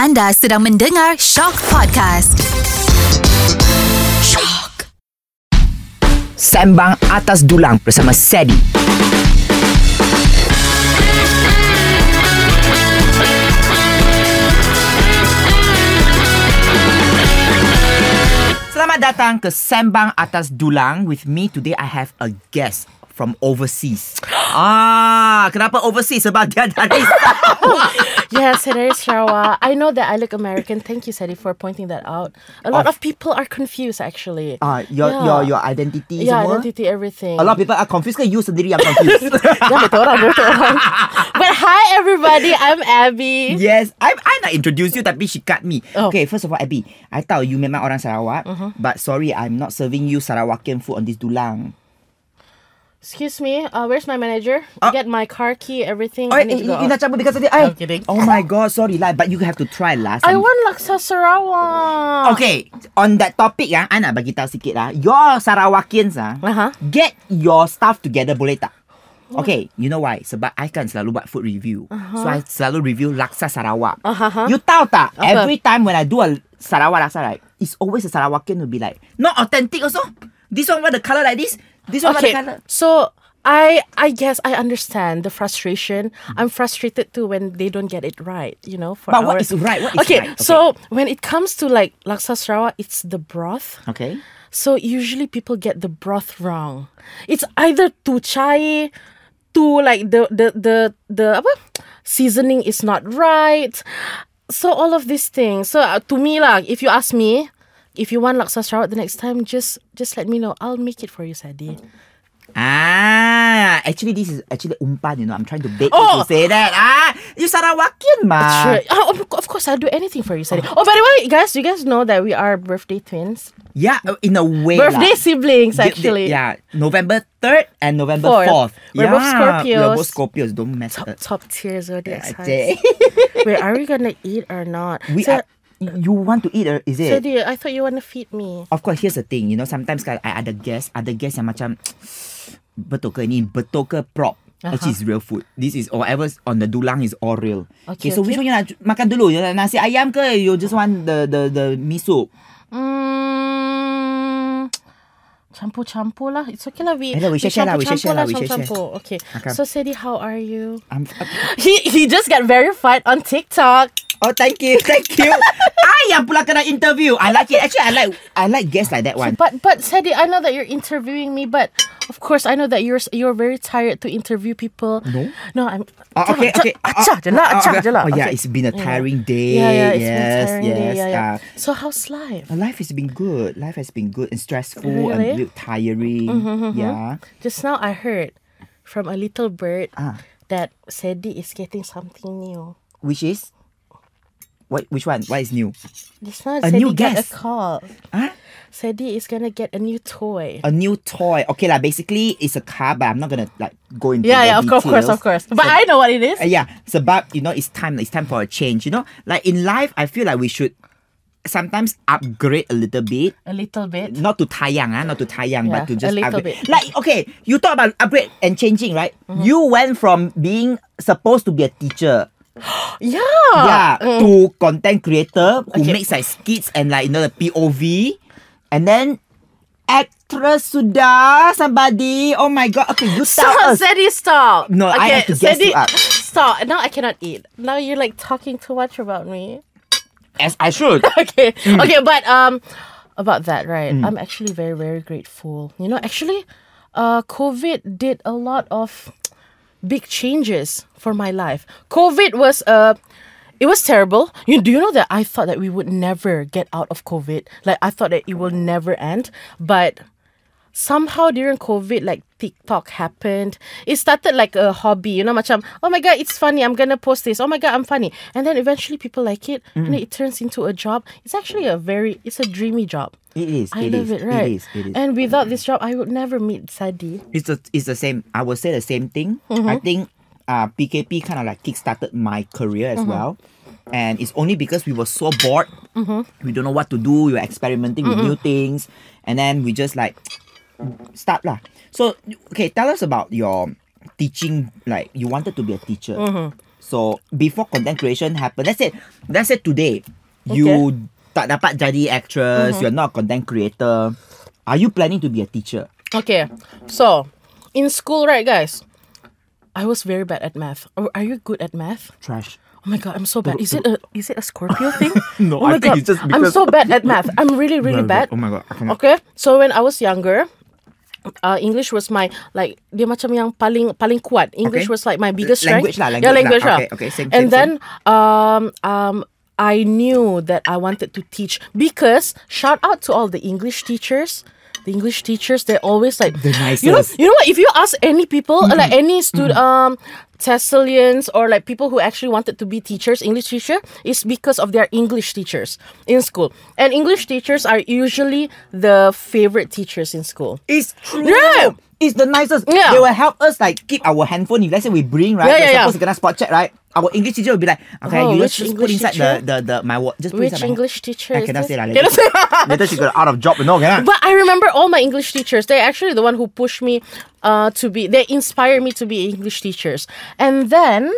Anda sedang mendengar Shock Podcast. Shock. Sembang Atas Dulang bersama Sedi. Selamat datang ke Sembang Atas Dulang. With me today, I have a guest from overseas. ah, kenapa overseas? Sebab dia dari Yes, is Sarawak. I know that I look American. Thank you, Ceddy, for pointing that out. A lot Of- of people are confused, actually. ah, your, Yeah. your, your identity yeah, semua. identity, everything. A lot of people are confused because you sendiri yang confused? Dah betul orang, betul orang. But hi, everybody. I'm Abby. Yes, I'm, I nak introduce you tapi she cut me. Oh. Okay, first of all, Abby, I tahu you memang orang Sarawak, but sorry, I'm not serving you Sarawakian food on this dulang. Excuse me. Uh, where's my manager? Ah. Get my car key, everything. Oh, I need to go. you nak cabut because of it? Ay, I'm kidding. Oh my god, sorry lah, but you have to try last. I want laksa Sarawak. Okay, on that topic ah, I nak bagi tahu sikit lah. Your Sarawakians ah, Uh-huh. get your stuff together boleh tak? Okay, you know why? Sebab I kan selalu buat food review. So I selalu review laksa Sarawak. Uh-huh. You tahu tak? Apa? Every time when I do a Sarawak laksa right, it's always a Sarawakian will be like, not authentic also. This one got the color like this. This one got the Okay, so I I guess I understand the frustration. I'm frustrated too when they don't get it right. You know, for But what our- is right? What is okay, right? Okay. so when it comes to like laksa Sarawak, it's the broth. Okay. So usually people get the broth wrong. It's either too chai, too like the the the the apa? seasoning is not right. So all of these things. So uh, to me lah, if you ask me, if you want laksa Sarawak the next time, just just let me know. I'll make it for you, Ceddy. Ah, actually this is actually umpan, you know. I'm trying to bait you Oh! to say that. Ah, you Sarawakian ma. Sure. Oh, of- of course, I'll do anything for you, Ceddy. Oh, by the way, guys, you guys know that we are birthday twins, Yeah, in a way. birthday lah. siblings, actually. yeah, November 3rd and November Fourth. 4th. We're yeah, both Scorpios. We're both Scorpios. Don't mess Top, up. top tier zodiac Yeah, signs. Jay. Wait, are we gonna eat or not? we so, are, you want to eat or is it? so dear, I thought you wanna feed me. Of course, here's the thing. You know, sometimes kan I ada guest, ada guest yang macam betul ke ni, betul ke prop. Actually, it's real food. This is or whatever on the dulang is all real. Okay, so which okay. one you nak makan dulu? Nasi ayam ke? You just want the the the mee soup? Mm, campur-campur lah. It's okay lah. We, Eh lah, we share-share lah, we share-share lah, we share-share. campur-campur. Okay. Okay. So, Sadie, how are you? I'm, He he just got verified on TikTok. oh, thank you, thank you. I yang pula kena interview. I like it. Actually, I like I like guests like that one. But but Sadie, I know that you're interviewing me, but of course I know that you're you're very tired to interview people. No. No, I'm. Oh, okay, okay. Lah, Oh, acah okay. je lah. Oh, yeah, it's been a tiring day. Yeah, yeah, it's yes, been a tiring yes. day. Yeah, yeah. uh, So how's life? life has been good. Life has been good and stressful Really? and a bit tiring. Mm-hmm, mm-hmm. Yeah. Just now I heard from a little bird Ah. that Ceddy is getting something new. Which is? What? Which one? What is new? Just now A Ceddy new got a guest. call. Huh? Ceddy is gonna get a new toy. A new toy. Okay lah. Basically, it's a car, but I'm not gonna like go into yeah, the yeah, of course, of course, details. of course. But I know what it is. Uh, yeah, sebab you know it's time. It's time for a change. You know, like in life, I feel like we should sometimes upgrade a little bit. A little bit. Not to tayang, ah, not to tayang, Yeah, but to a just little upgrade. bit. Like okay, you talk about upgrade and changing, right? Mm-hmm. You went from being supposed to be a teacher, Yeah. yeah, to content creator who mm. Okay. makes like skits and like you know the POV, and then actress sudah somebody. Oh my god! Okay, you tell Stop, us. Sadie, stop. No, I have to guess you up. Stop. Now I cannot eat. Now you're like talking too much about me. As I should. Okay. Mm. Okay, but um about that, right? I'm actually very, very grateful. You know, actually, uh COVID did a lot of big changes for my life. COVID was uh it was terrible. You do you know that I thought that we would never get out of COVID? Like I thought that it will never end. But somehow during COVID, like TikTok happened. It started like a hobby, you know, macam, oh my god, it's funny, I'm gonna post this. Oh my god, I'm funny. And then eventually people like it, and then it turns into a job. It's actually a very, it's a dreamy job. It is. I it love is, it, right? It is. It is. And without this job, I would never meet Ceddy. it's the it's the same. I would say the same thing. Mm-hmm. I think uh, PKP kind of like kickstarted my career Mm-hmm. as well. And it's only because we were so bored. Mm-hmm. We don't know what to do. We were experimenting with new things. And then we just like start lah. So okay, tell us about your teaching. Like you wanted to be a teacher. Mm-hmm. So before content creation happened, let's say let's say today you tak dapat jadi actress, Mm-hmm. you're not a content creator. Are you planning to be a teacher? Okay, so in school, right, guys, I was very bad at math. Are are you good at math? Trash. Oh my god, I'm so bad. Is it a is it a Scorpio thing? No, oh I my think god, it's just I'm so bad at math. I'm really really bad. Oh my god. I. Okay, so when I was younger, uh, English was my like dia macam yang paling paling kuat. English Okay. was like my biggest strength. Language lah, yeah, language language lah. lah. Okay, okay, same, And same, then um um I knew that I wanted to teach because shout out to all the English teachers. The English teachers, they're always like The You know, you know what? If you ask any people, like any student, um, Thessalians or like people who actually wanted to be teachers, English teacher, is because of their English teachers in school. And English teachers are usually the favorite teachers in school. It's true. Yeah. It's the nicest. Yeah. They will help us like keep our handphone. If let's say we bring right, Yeah, yeah, yeah. suppose kena spot check right. Our English teacher will be like, okay, Oh, you just, just put inside teacher? the, the the my wa- just put Which inside my English teacher I cannot this? say lah. Cannot Later, say. later she got out of job. No, cannot. But I remember all my English teachers. They're actually the one who pushed me uh, to be. They inspired me to be English teachers. And then,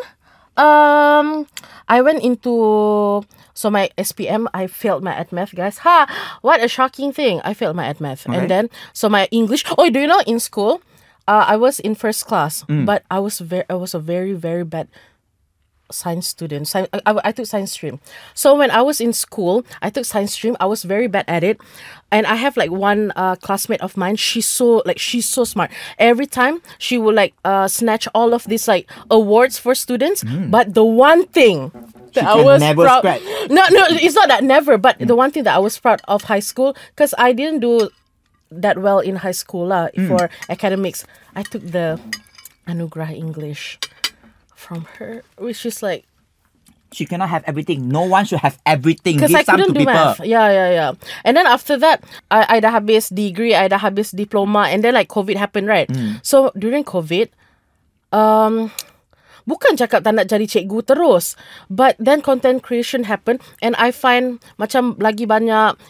um, I went into so my SPM. I failed my at math, guys. Ha! What a shocking thing! I failed my at math, Okay. and then so my English. Oh, do you know in school? Uh, I was in first class, but I was very. I was a very very bad science student. Sci- I, I, I took science stream. So when I was in school, I took science stream. I was very bad at it. And I have like one uh, classmate of mine. She's so like she's so smart. Every time she would like uh, snatch all of these like awards for students. But the one thing that I was never proud. scratch. No, no, it's not that never. But the one thing that I was proud of high school because I didn't do that well in high school lah for academics. I took the Anugrah English from her, which is like She cannot have everything. No one should have everything. because Give I some couldn't to do people. math. Yeah, yeah, yeah. And then after that, I, I dah habis degree, I dah habis diploma, and then like COVID happened, right? Hmm. So during COVID, um, bukan cakap tak nak jadi cikgu terus, but then content creation happened, and I find macam lagi banyak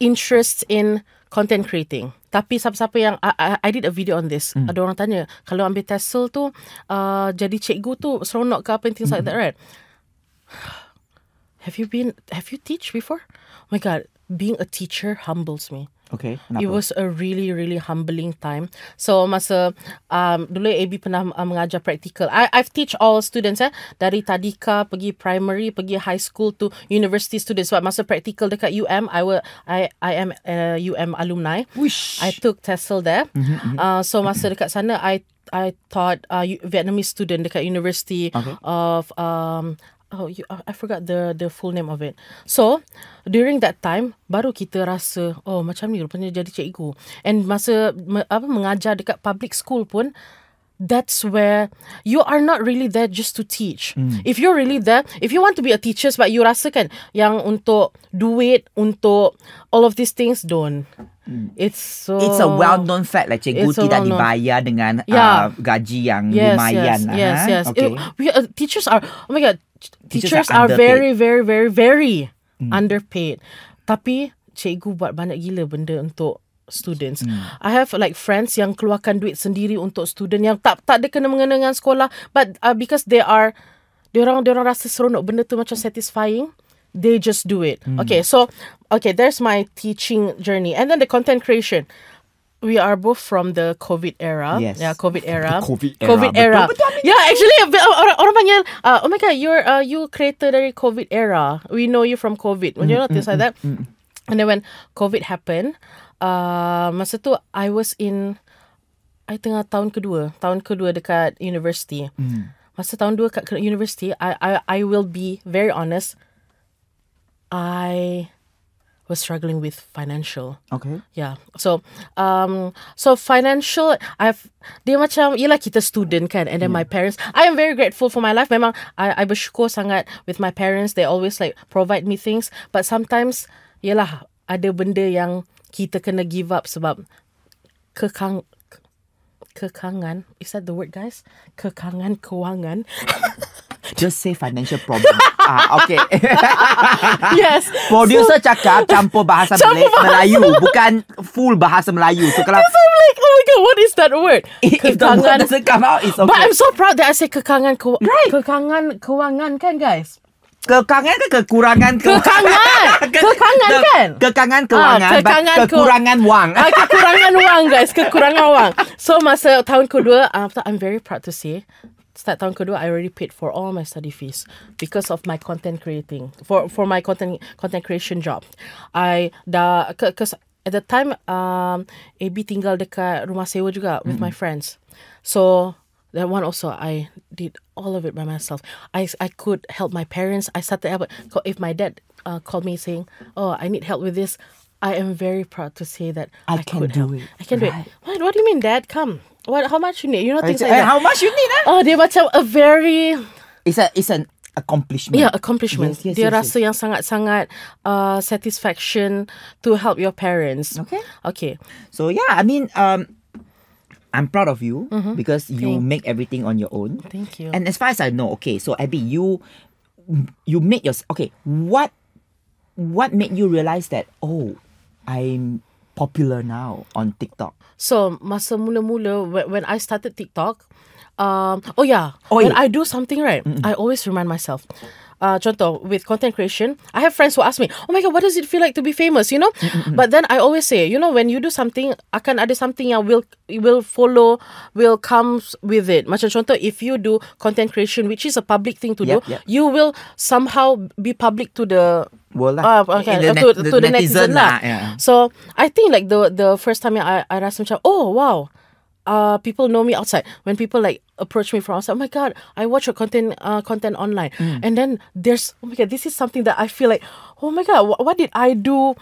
interest in content creating. Tapi siapa-siapa yang I, I, I did a video on this. Hmm. Ada orang tanya, kalau ambil TESOL tu uh, jadi cikgu tu seronok ke apa and things like Hmm. that, right? Have you been have you teach before? Oh my god, being a teacher humbles me. Okay. It kenapa? was a really really humbling time. So masa um, dulu AB pernah uh, mengajar practical. I I've teach all students eh dari tadika pergi primary pergi high school to university students. Sebab masa practical dekat UM, I will I I am a UM alumni. Wish. I took TESOL there. Mm-hmm, Uh, so masa dekat sana, I I taught uh, Vietnamese student dekat University Okay. of um oh you, I I forgot the the full name of it. So during that time baru kita rasa oh macam ni rupanya jadi cikgu. And masa me, apa mengajar dekat public school pun that's where you are not really there just to teach. Hmm. If you're really there, if you want to be a teacher but you rasa kan yang untuk duit, untuk all of these things don't. It's so Hmm. It's a well-known fact like cikgu tidak well-known- dibayar dengan Yeah. uh, gaji yang yes, lumayan yes, lah. yes, ha? yes. Okay. It- we, uh, teachers are oh my god, Teachers teachers, are very, very, very, very Hmm. underpaid. Tapi cikgu buat banyak gila benda untuk students. Hmm. I have like friends yang keluarkan duit sendiri untuk student yang tak tak ada kena mengena dengan sekolah, but uh, because they are dia orang dia orang rasa seronok benda tu macam satisfying. They just do it. Hmm. Okay, so okay, there's my teaching journey, and then the content creation. We are both from the COVID era. Yes. Yeah, COVID era. COVID era. COVID era. Betul, betul, Amin. Yeah, actually, orang, orang panggil, uh, oh my god, you're uh, you creator dari COVID era. We know you from COVID. When you know things like that. And then when COVID happened, uh, masa tu I was in, I tengah tahun kedua, tahun kedua dekat university. Masa tahun dua kat university, I I I will be very honest. I was struggling with financial. Okay. Yeah. So um so financial I've dia macam yelah kita student kan and then my parents I am very grateful for my life. Memang I I bersyukur sangat with my parents. They always like provide me things but sometimes yelah ada benda yang kita kena give up sebab kekang kekangan is that the word guys kekangan kewangan Just say financial problem. ah, okay. yes. Producer cakap campur bahasa Campur Malay- Melayu, bukan full bahasa Melayu. So kalau So I'm like, oh my god, what is that word? if the word doesn't come out, it's okay. But I'm so proud that I say kekangan ke- Right. kekangan kewangan kan guys. Kekangan ke kekurangan ke- Kekangan. Ke- Kekangan kan? Kekangan Ah, kewangan, but kekangan ke- kekurangan wang. Ah, kekurangan wang guys, kekurangan wang. So masa tahun kedua, after I'm very proud to say, start tahun kedua, I already paid for all my study fees because of my content creating for for my content content creation job. I dah because at the time um Abby tinggal dekat rumah sewa juga with my friends. So that one also I did all of it by myself. I I could help my parents. I started help if my dad uh, called me saying, "Oh, I need help with this." I am very proud to say that I can could do help. it. I can do it. What? What do you mean, Dad? Come. What? How much you need? You know things like that. How much you need? Ah? Oh, dia macam a very It's a it's an accomplishment. yeah accomplishment. Yes, yes, dia yes, rasa yang sangat-sangat uh, satisfaction to help your parents. Okay. Okay. So yeah, I mean, um, I'm proud of you because you Thank- make everything on your own. Thank you. And as far as I know, okay, so Abby, you you made your okay. What what made you realize that oh, I'm popular now on TikTok? So masa mula-mula when, when I started TikTok, um, oh yeah, Oh, when yeah. I do something right, I always remind myself. Uh, contoh with content creation, I have friends who ask me, "Oh my god, what does it feel like to be famous?" You know, but then I always say, you know, when you do something, akan ada something yang will will follow, will comes with it. Macam contoh, if you do content creation, which is a public thing to do, Yep, yep. you will somehow be public to the World Ah, lah. okay. The uh, net- to, the to the netizen, lah. yeah. So I think like the the first time I I rasa macam oh wow, uh people know me outside. When people like approach me from outside, oh my god, I watch your content uh content online, Mm. and then there's oh my god, this is something that I feel like oh my god, what, what did I do?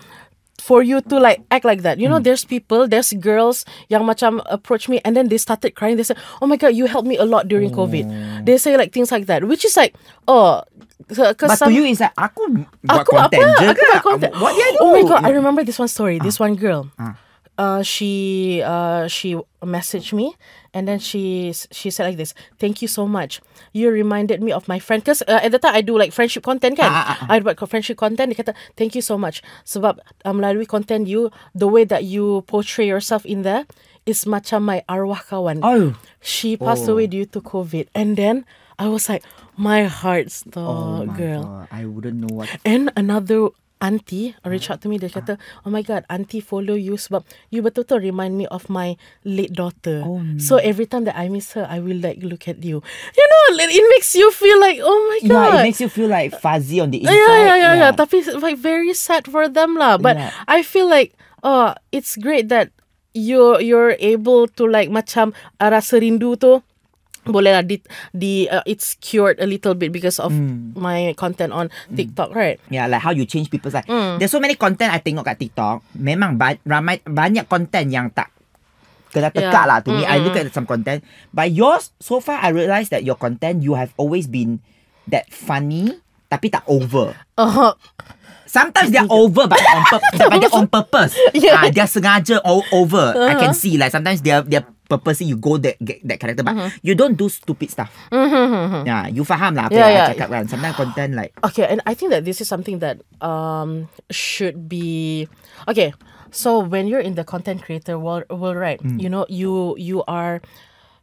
For you to like act like that, you know, Mm. there's people, there's girls yang macam approach me and then they started crying. They said, "Oh my god, you helped me a lot during COVID." They say like things like that, which is like, oh, But because to you, it's like aku buat Aku content apa? Aku buat content. What did I do? Oh my god, I remember this one story. This one girl. Ah. Uh, she uh she messaged me and then she she said like this thank you so much you reminded me of my friend because uh, at the time I do like friendship content kan Ah, ah, ah. I buat friendship content dia kata thank you so much sebab uh, melalui content you the way that you portray yourself in there is macam my arwah kawan Oh. she passed Oh. away due to COVID and then I was like my heart Oh my girl god, I wouldn't know what. And another auntie reach out to me. Dia kata, oh my god, auntie follow you sebab you betul-betul remind me of my late daughter. Oh, no. So every time that I miss her, I will like look at you. You know, it makes you feel like, oh my god. Yeah, it makes you feel like fuzzy on the inside. yeah, yeah, yeah, yeah. Tapi it's, like very sad for them lah. But Yeah. I feel like, oh, it's great that you're you're able to like macam uh, rasa rindu tu boleh lah di, di uh, it's cured a little bit because of Hmm. my content on TikTok, right? Yeah, like how you change people's life. Hmm. There's so many content I tengok kat TikTok. Memang ba- ramai banyak content yang tak kena tekak Yeah. lah to me. I look at some content. But yours, so far I realised that your content, you have always been that funny tapi tak over. Uh, Sometimes they're over but on purpose. but they're on purpose. Yeah. Ah, they're sengaja o- over. I can see like sometimes they're they're purposely you go that get that character but you don't do stupid stuff. Yeah, you faham lah apa Yeah, yeah. Cakap kan. Sometimes content like Okay, and I think that this is something that um should be okay. So when you're in the content creator world, world right? Hmm. You know, you you are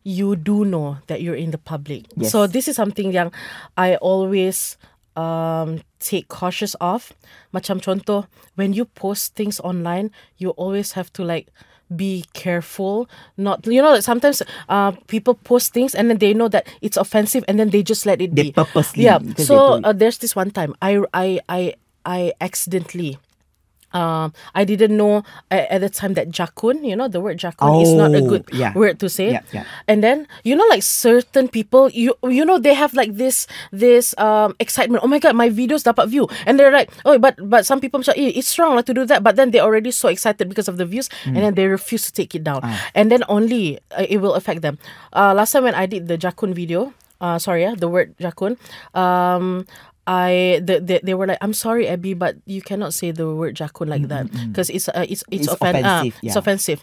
you do know that you're in the public. Yes. So this is something yang I always um take cautious of. Macam contoh, when you post things online, you always have to like be careful. Not you know sometimes uh people post things and then they know that it's offensive and then they just let it They be. purposely, yeah. so uh, there's this one time I I I I accidentally um I didn't know at, at the time that jakun you know the word jakun is not a Oh, good yeah. word to say Yeah, yeah. and then you know like certain people you you know they have like this this um excitement oh my god my videos dapat view and they're like oh but but some people macam eh, it's wrong lah to do that but then they're already so excited because of the views Hmm. and then they refuse to take it down Ah. and then only uh, it will affect them uh, last time when I did the jakun video uh, sorry yeah, the word jakun um I the, the, they were like I'm sorry Abby but you cannot say the word jakun like that because it's uh, it's it's, It's offen- uh, offensive, it's offensive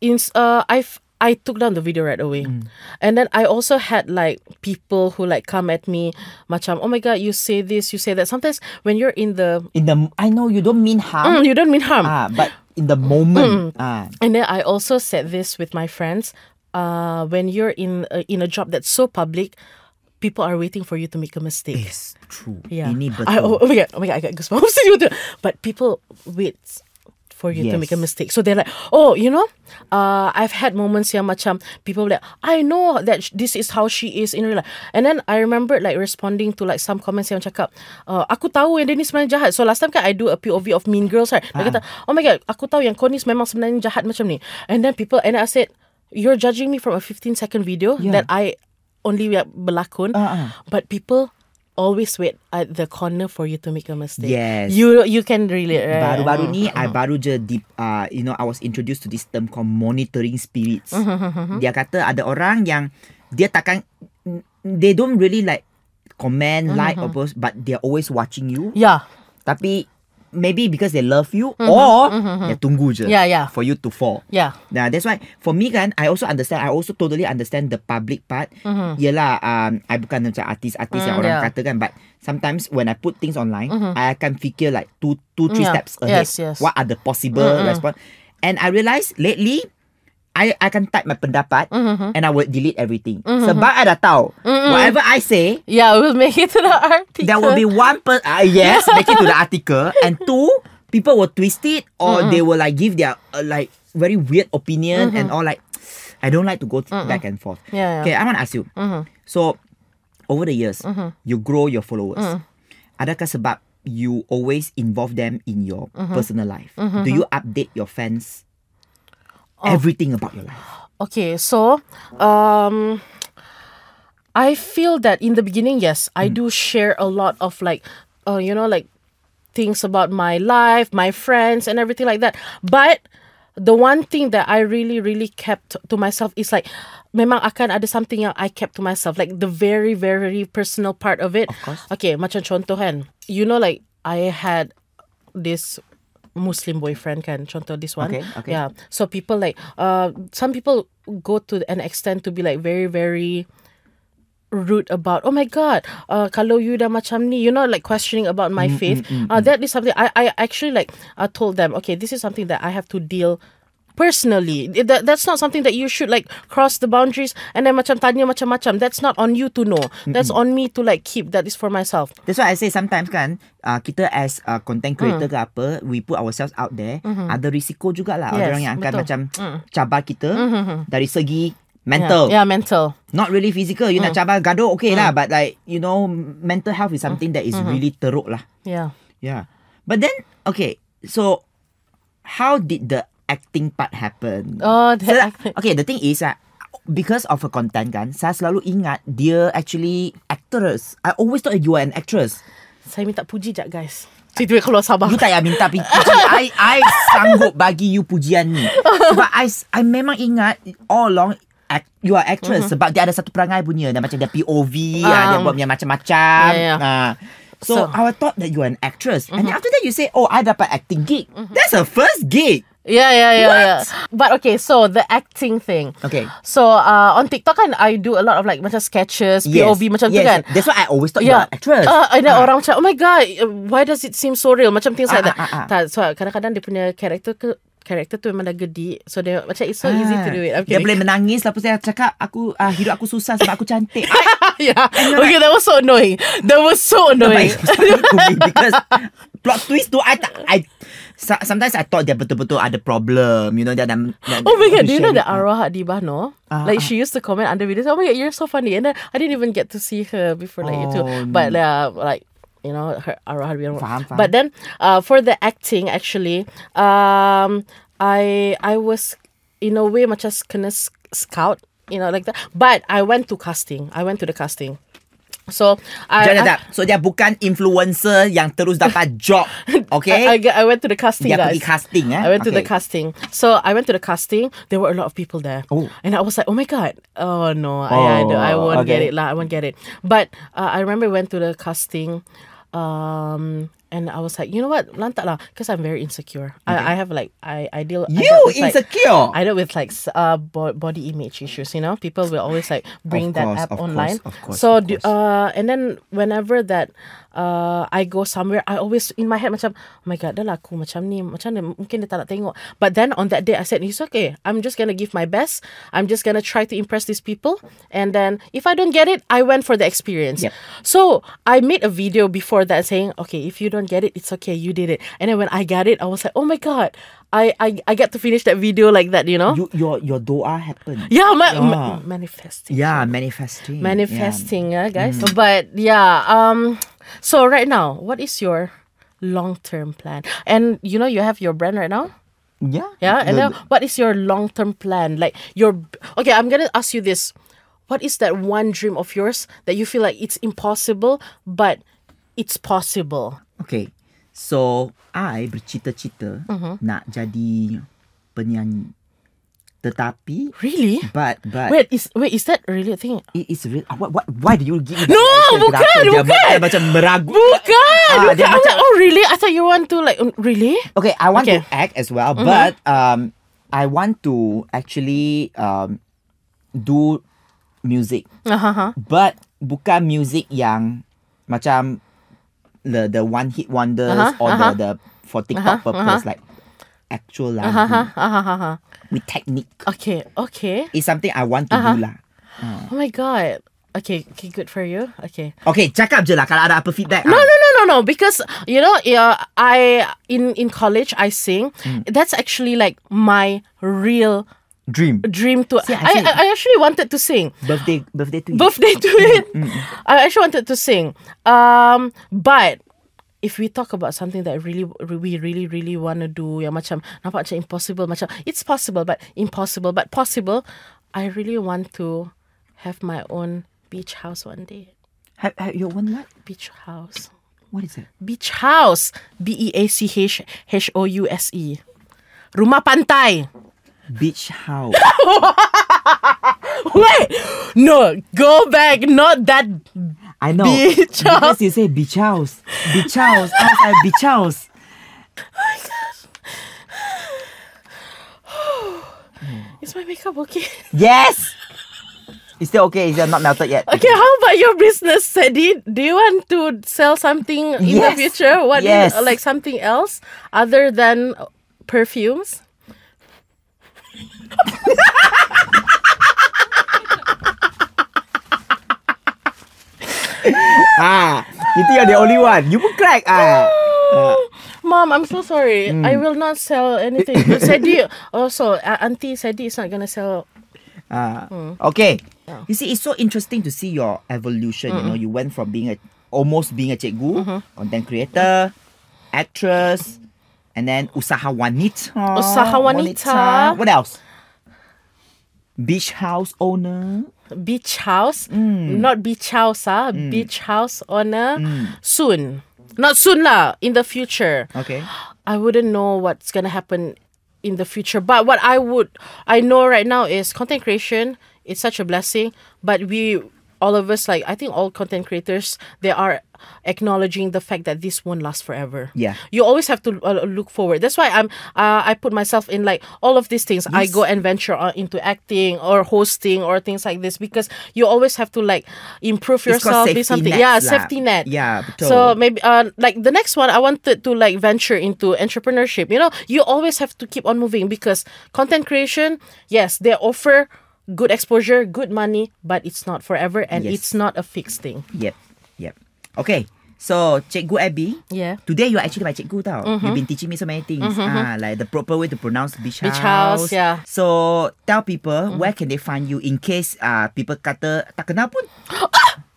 in uh I've I took down the video right away. Mm. And then I also had like people who like come at me, macam, oh my god, you say this, you say that. Sometimes when you're in the, In the I know you don't mean harm, Mm, you don't mean harm. ah, but in the moment, ah, And then I also said this with my friends. Uh, when you're in a, in a job that's so public, people are waiting for you to make a mistake. Yes, true. Yeah. Ini betul. I, oh, oh my god, oh my god, I got goosebumps. but people wait for you to make a mistake. So they're like, oh, you know, uh, I've had moments yang macam people like, I know that sh- this is how she is in real life. And then I remember like responding to like some comments yang cakap, uh, aku tahu yang dia ni sebenarnya jahat. So last time kan I do a POV of Mean Girls, right? Dia kata, oh my god, aku tahu yang kau ni memang sebenarnya jahat macam ni. And then people, and I said, you're judging me from a 15 second video Yeah. that I only berlakon. Uh-uh. But people always wait at the corner for you to make a mistake. Yes. You you can really right? Baru-baru ni Uh-huh. I baru je deep uh, you know I was introduced to this term called monitoring spirits. Uh-huh, Dia kata ada orang yang dia takkan they don't really like comment, like or post but they're always watching you. Yeah. Tapi maybe because they love you or dia tunggu je Yeah, yeah. for you to fall. Yeah. Nah, that's why for me kan, I also understand. I also totally understand the public part. Yelah, um, I bukan macam artis-artis yang Mm, orang yeah. kata kan, but sometimes when I put things online, I akan fikir like two, two, three Yeah. steps ahead. Yes, yes. What are the possible response? And I realize lately, I I akan type my pendapat mm-hmm. and I will delete everything. Mm-hmm. Sebab I dah tahu, whatever I say, Yeah, we'll make it to the article. there will be one per uh, yes, make it to the article, and two people will twist it or they will like give their uh, like very weird opinion mm-hmm. and all like. I don't like to go back and forth. Yeah, yeah. Okay, I want to ask you. So, over the years, you grow your followers. Mm. Adakah sebab you always involve them in your personal life? Do you update your fans everything about your life? Okay, so um I feel that in the beginning, yes, I do share a lot of like uh, you know, like things about my life, my friends and everything like that. But the one thing that I really, really kept to myself is like memang akan ada something yang I kept to myself. Like the very, very personal part of it. Of course. Okay, macam contoh kan. You know like I had this Muslim boyfriend kan contoh this one. Okay, okay. yeah. So people like uh some people go to an extent to be like very very rude about oh my god uh kalau you dah macam ni you know like questioning about my faith. uh that is something I I actually like I told them okay this is something that I have to deal personally. That, that's not something that you should like cross the boundaries and then macam tanya macam-macam. That's not on you to know. That's on me to like keep that is for myself. That's why I say sometimes kan uh, kita as uh, content mm. creator ke apa we put ourselves out there. Mm-hmm. Ada risiko jugalah ada Yes, orang yang akan betul. macam mm. cabar kita mm-hmm. dari segi mental. Yeah, yeah mental. Not really physical. You nak mm. cabar gaduh okay lah. But like you know mental health is something that is mm-hmm. really teruk lah. Yeah. Yeah. But then okay. So how did the acting part happen Oh, the So, acting- okay the thing is uh, because of her content kan saya selalu ingat dia actually actress I always thought you were an actress saya minta puji jap guys Tiba-tiba keluar Sabah You tak payah minta puji. I, I sanggup bagi you pujian ni. Sebab I, I memang ingat all along act, you are actress. Mhm. Sebab dia ada satu perangai punya. Dia macam dia POV. Ah. ah, dia buat punya macam-macam. Yeah, yeah. Ah. So, So- Mhm. I thought that you are an actress. And then after that you say, oh, I dapat acting gig. That's a first gig. Yeah, yeah, yeah, What? yeah. But okay, so the acting thing. Okay. So uh, on TikTok kan I do a lot of like macam sketches, POV macam tu yes. kan. That's why I always thought you Yeah. an actress. Uh, and then Ah. orang macam, oh my god, uh, why does it seem so real? Macam things like Ah, that. ah, ah, ah. Tak, so kadang-kadang dia punya karakter ke karakter tu memang dah gede. So dia macam it's so easy to do it. I'm Dia kidding. boleh menangis Lepas saya cakap Aku ah, Hidup aku susah Sebab aku cantik yeah. Okay, that was so annoying. That was so annoying. Because plot twist tu I tak I so- sometimes I thought dia betul-betul ada problem you know dia ada Oh my god, do you know that Arwah Adibah no? Ah, like she used to comment under videos, oh my god, you're so funny. And then I didn't even get to see her before like you too. Oh, But uh, like you know, her Arwah Adibah. Faham, faham. But then uh, for the acting actually, um I I was in a way macam kena s- scout, you know, like that. But I went to casting. I went to the casting. So I, I, jap. So dia bukan influencer yang terus dapat job. Okay? I, I, I went to the casting. dia guys. pergi casting eh. I went to the Okay. casting. So I went to the casting. There were a lot of people there. Oh. And I was like, oh my God. Oh no. I, I, don't- I won't get okay. it. lah. I won't get it. But uh, I remember I went to the casting. Um, and I was like, you know what, lantak lah, because I'm very insecure. I, I have like I I deal. I You dealt with, like- insecure? I deal with like uh bo- body image issues. You know, people will always like bring Of that course, up course, online. of course, so do- uh, and then whenever that uh I go somewhere, I always in my head macam, oh my god, dah lah aku macam ni, macam ni, mungkin dia tak nak tengok. But then on that day, I said, it's okay. I'm just gonna give my best. I'm just gonna try to impress these people. And then if I don't get it, I went for the experience. Yep. So I made a video before that saying, okay, if you don't get it, it's okay, you did it. And then when I got it, I was like, oh my god, I I, I get to finish that video like that, you know? You, your your doa happened. yeah, ma- Yeah. ma- manifesting. Yeah, manifesting. Manifesting, yeah, guys. But yeah, um, so right now, what is your long term plan? And you know, you have your brand right now. Yeah. Yeah, and The- then what is your long term plan? Like your okay, I'm gonna ask you this: What is that one dream of yours that you feel like it's impossible, but it's possible? Okay. So, I bercita-cita Mm-hmm. nak jadi penyanyi. Tetapi, Really? but, but, Wait, is wait is that really a thing? it is real. What, what, why do you give me that No, bukan, Kenapa dia bukan. macam- macam meragu? Bukan, Ah, bukan. dia I'm macam- like, oh really? I thought you want to like um, really? Okay, I want Okay. to act as well, Mm-hmm. but um, I want to actually um, do music. Uh-huh. But bukan music yang macam the the one hit wonders Uh-huh, or uh-huh. the the for TikTok Uh-huh, purpose uh-huh. like actual lagu Uh-huh, uh-huh, uh-huh. with technique. Okay, okay. It's something I want to Uh-huh. do lah. Oh my god. Okay, okay, good for you. Okay. Okay, cakap je lah kalau ada apa feedback. No, ah. no, no, no, no. Because you know, yeah, I in in college I sing. Hmm. That's actually like my real Dream. dream to. See, I I. I I actually wanted to sing. Birthday, birthday to you. Birthday to it. I actually wanted to sing. Um, but if we talk about something that really we really really want to do, yang macam nampak macam impossible, macam it's possible but impossible but possible. I really want to have my own beach house one day. have, have your one what? Beach house. What is it? Beach house. B E A C H H O U S E. Rumah pantai. Beach house. Wait. No, go back. Not that. I know. Beach because you say beach house. Beach house. Like, beach house. Is my makeup okay? Yes. It's still okay. It's still not melted yet. Okay, how about your business, Ceddy? Do you want to sell something in Yes. the future? What is- Yes. like something else other than perfumes? Ah, you think you're the only one. You crack. Ah. Ah. Mom, I'm so sorry. I Hmm. will not sell anything. Ceddy also, uh, Auntie Ceddy is not gonna sell. Ah. Hmm. Okay. You see, it's so interesting to see your evolution. You know, you went from being a almost being a cikgu, Mm-hmm. content creator, actress, and then usaha wanita. Usaha wanita. What else? Beach house owner. Beach house, Hmm. not beach house, ah, beach house owner soon. Not soon lah, in the future. Okay. I wouldn't know what's gonna happen in the future. But what I would I know right now is content creation is such a blessing. But we all of us like I think all content creators they are acknowledging the fact that this won't last forever. Yeah. You always have to uh, look forward. That's why I'm uh, I put myself in like all of these things. I go and venture on into acting or hosting or things like this because you always have to like improve yourself. Be something. yeah, safety net. Yeah, betul. So maybe uh like the next one I wanted to like venture into entrepreneurship. You know, you always have to keep on moving because content creation, yes, they offer good exposure, good money, but it's not forever and Yes. it's not a fixed thing. Yep. Yep. Okay. So, Cikgu Abby. Yeah. Today you're actually my cikgu tau. You've been teaching me so many things. Ah, like the proper way to pronounce beach, Beach house, yeah. So tell people where can they find you in case uh, people kata tak kenal pun.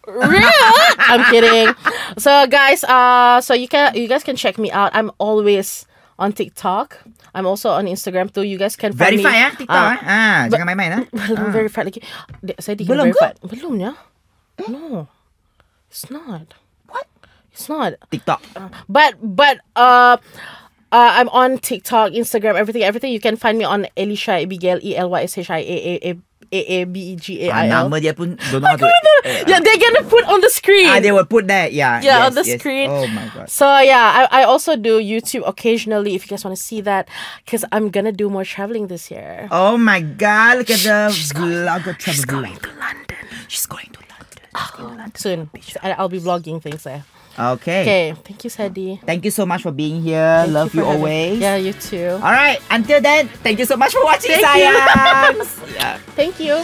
Real? I'm kidding. So guys, uh so you can you guys can check me out. I'm always on TikTok. I'm also on Instagram too. You guys can find Verify me. ah TikTok ah. ah jangan main-main ah. Belum verified lagi. Saya di Belum ke? Belum ya? No. It's not. What? It's not. TikTok. But but uh uh, I'm on TikTok, Instagram, everything, everything. You can find me on Elyshia Abegail, E L Y S H I A A A A B E G A Ah, I L. nama dia pun don't know how to. Yeah, they're gonna put on the screen. Ah, they will put that. Yeah. Yeah, yes, on the yes. screen. Oh my god. So yeah, I, I also do YouTube occasionally if you guys want to see that, because I'm gonna do more traveling this year. Oh my god! Look at the travel vlog. to London She's going to London. soon. I'll be vlogging things there. Okay. Okay. Thank you, Ceddy. Thank you so much for being here. Thank Love you, you always. Yeah, you too. All right. Until then, thank you so much for watching, thank Science. You. yeah. Thank you.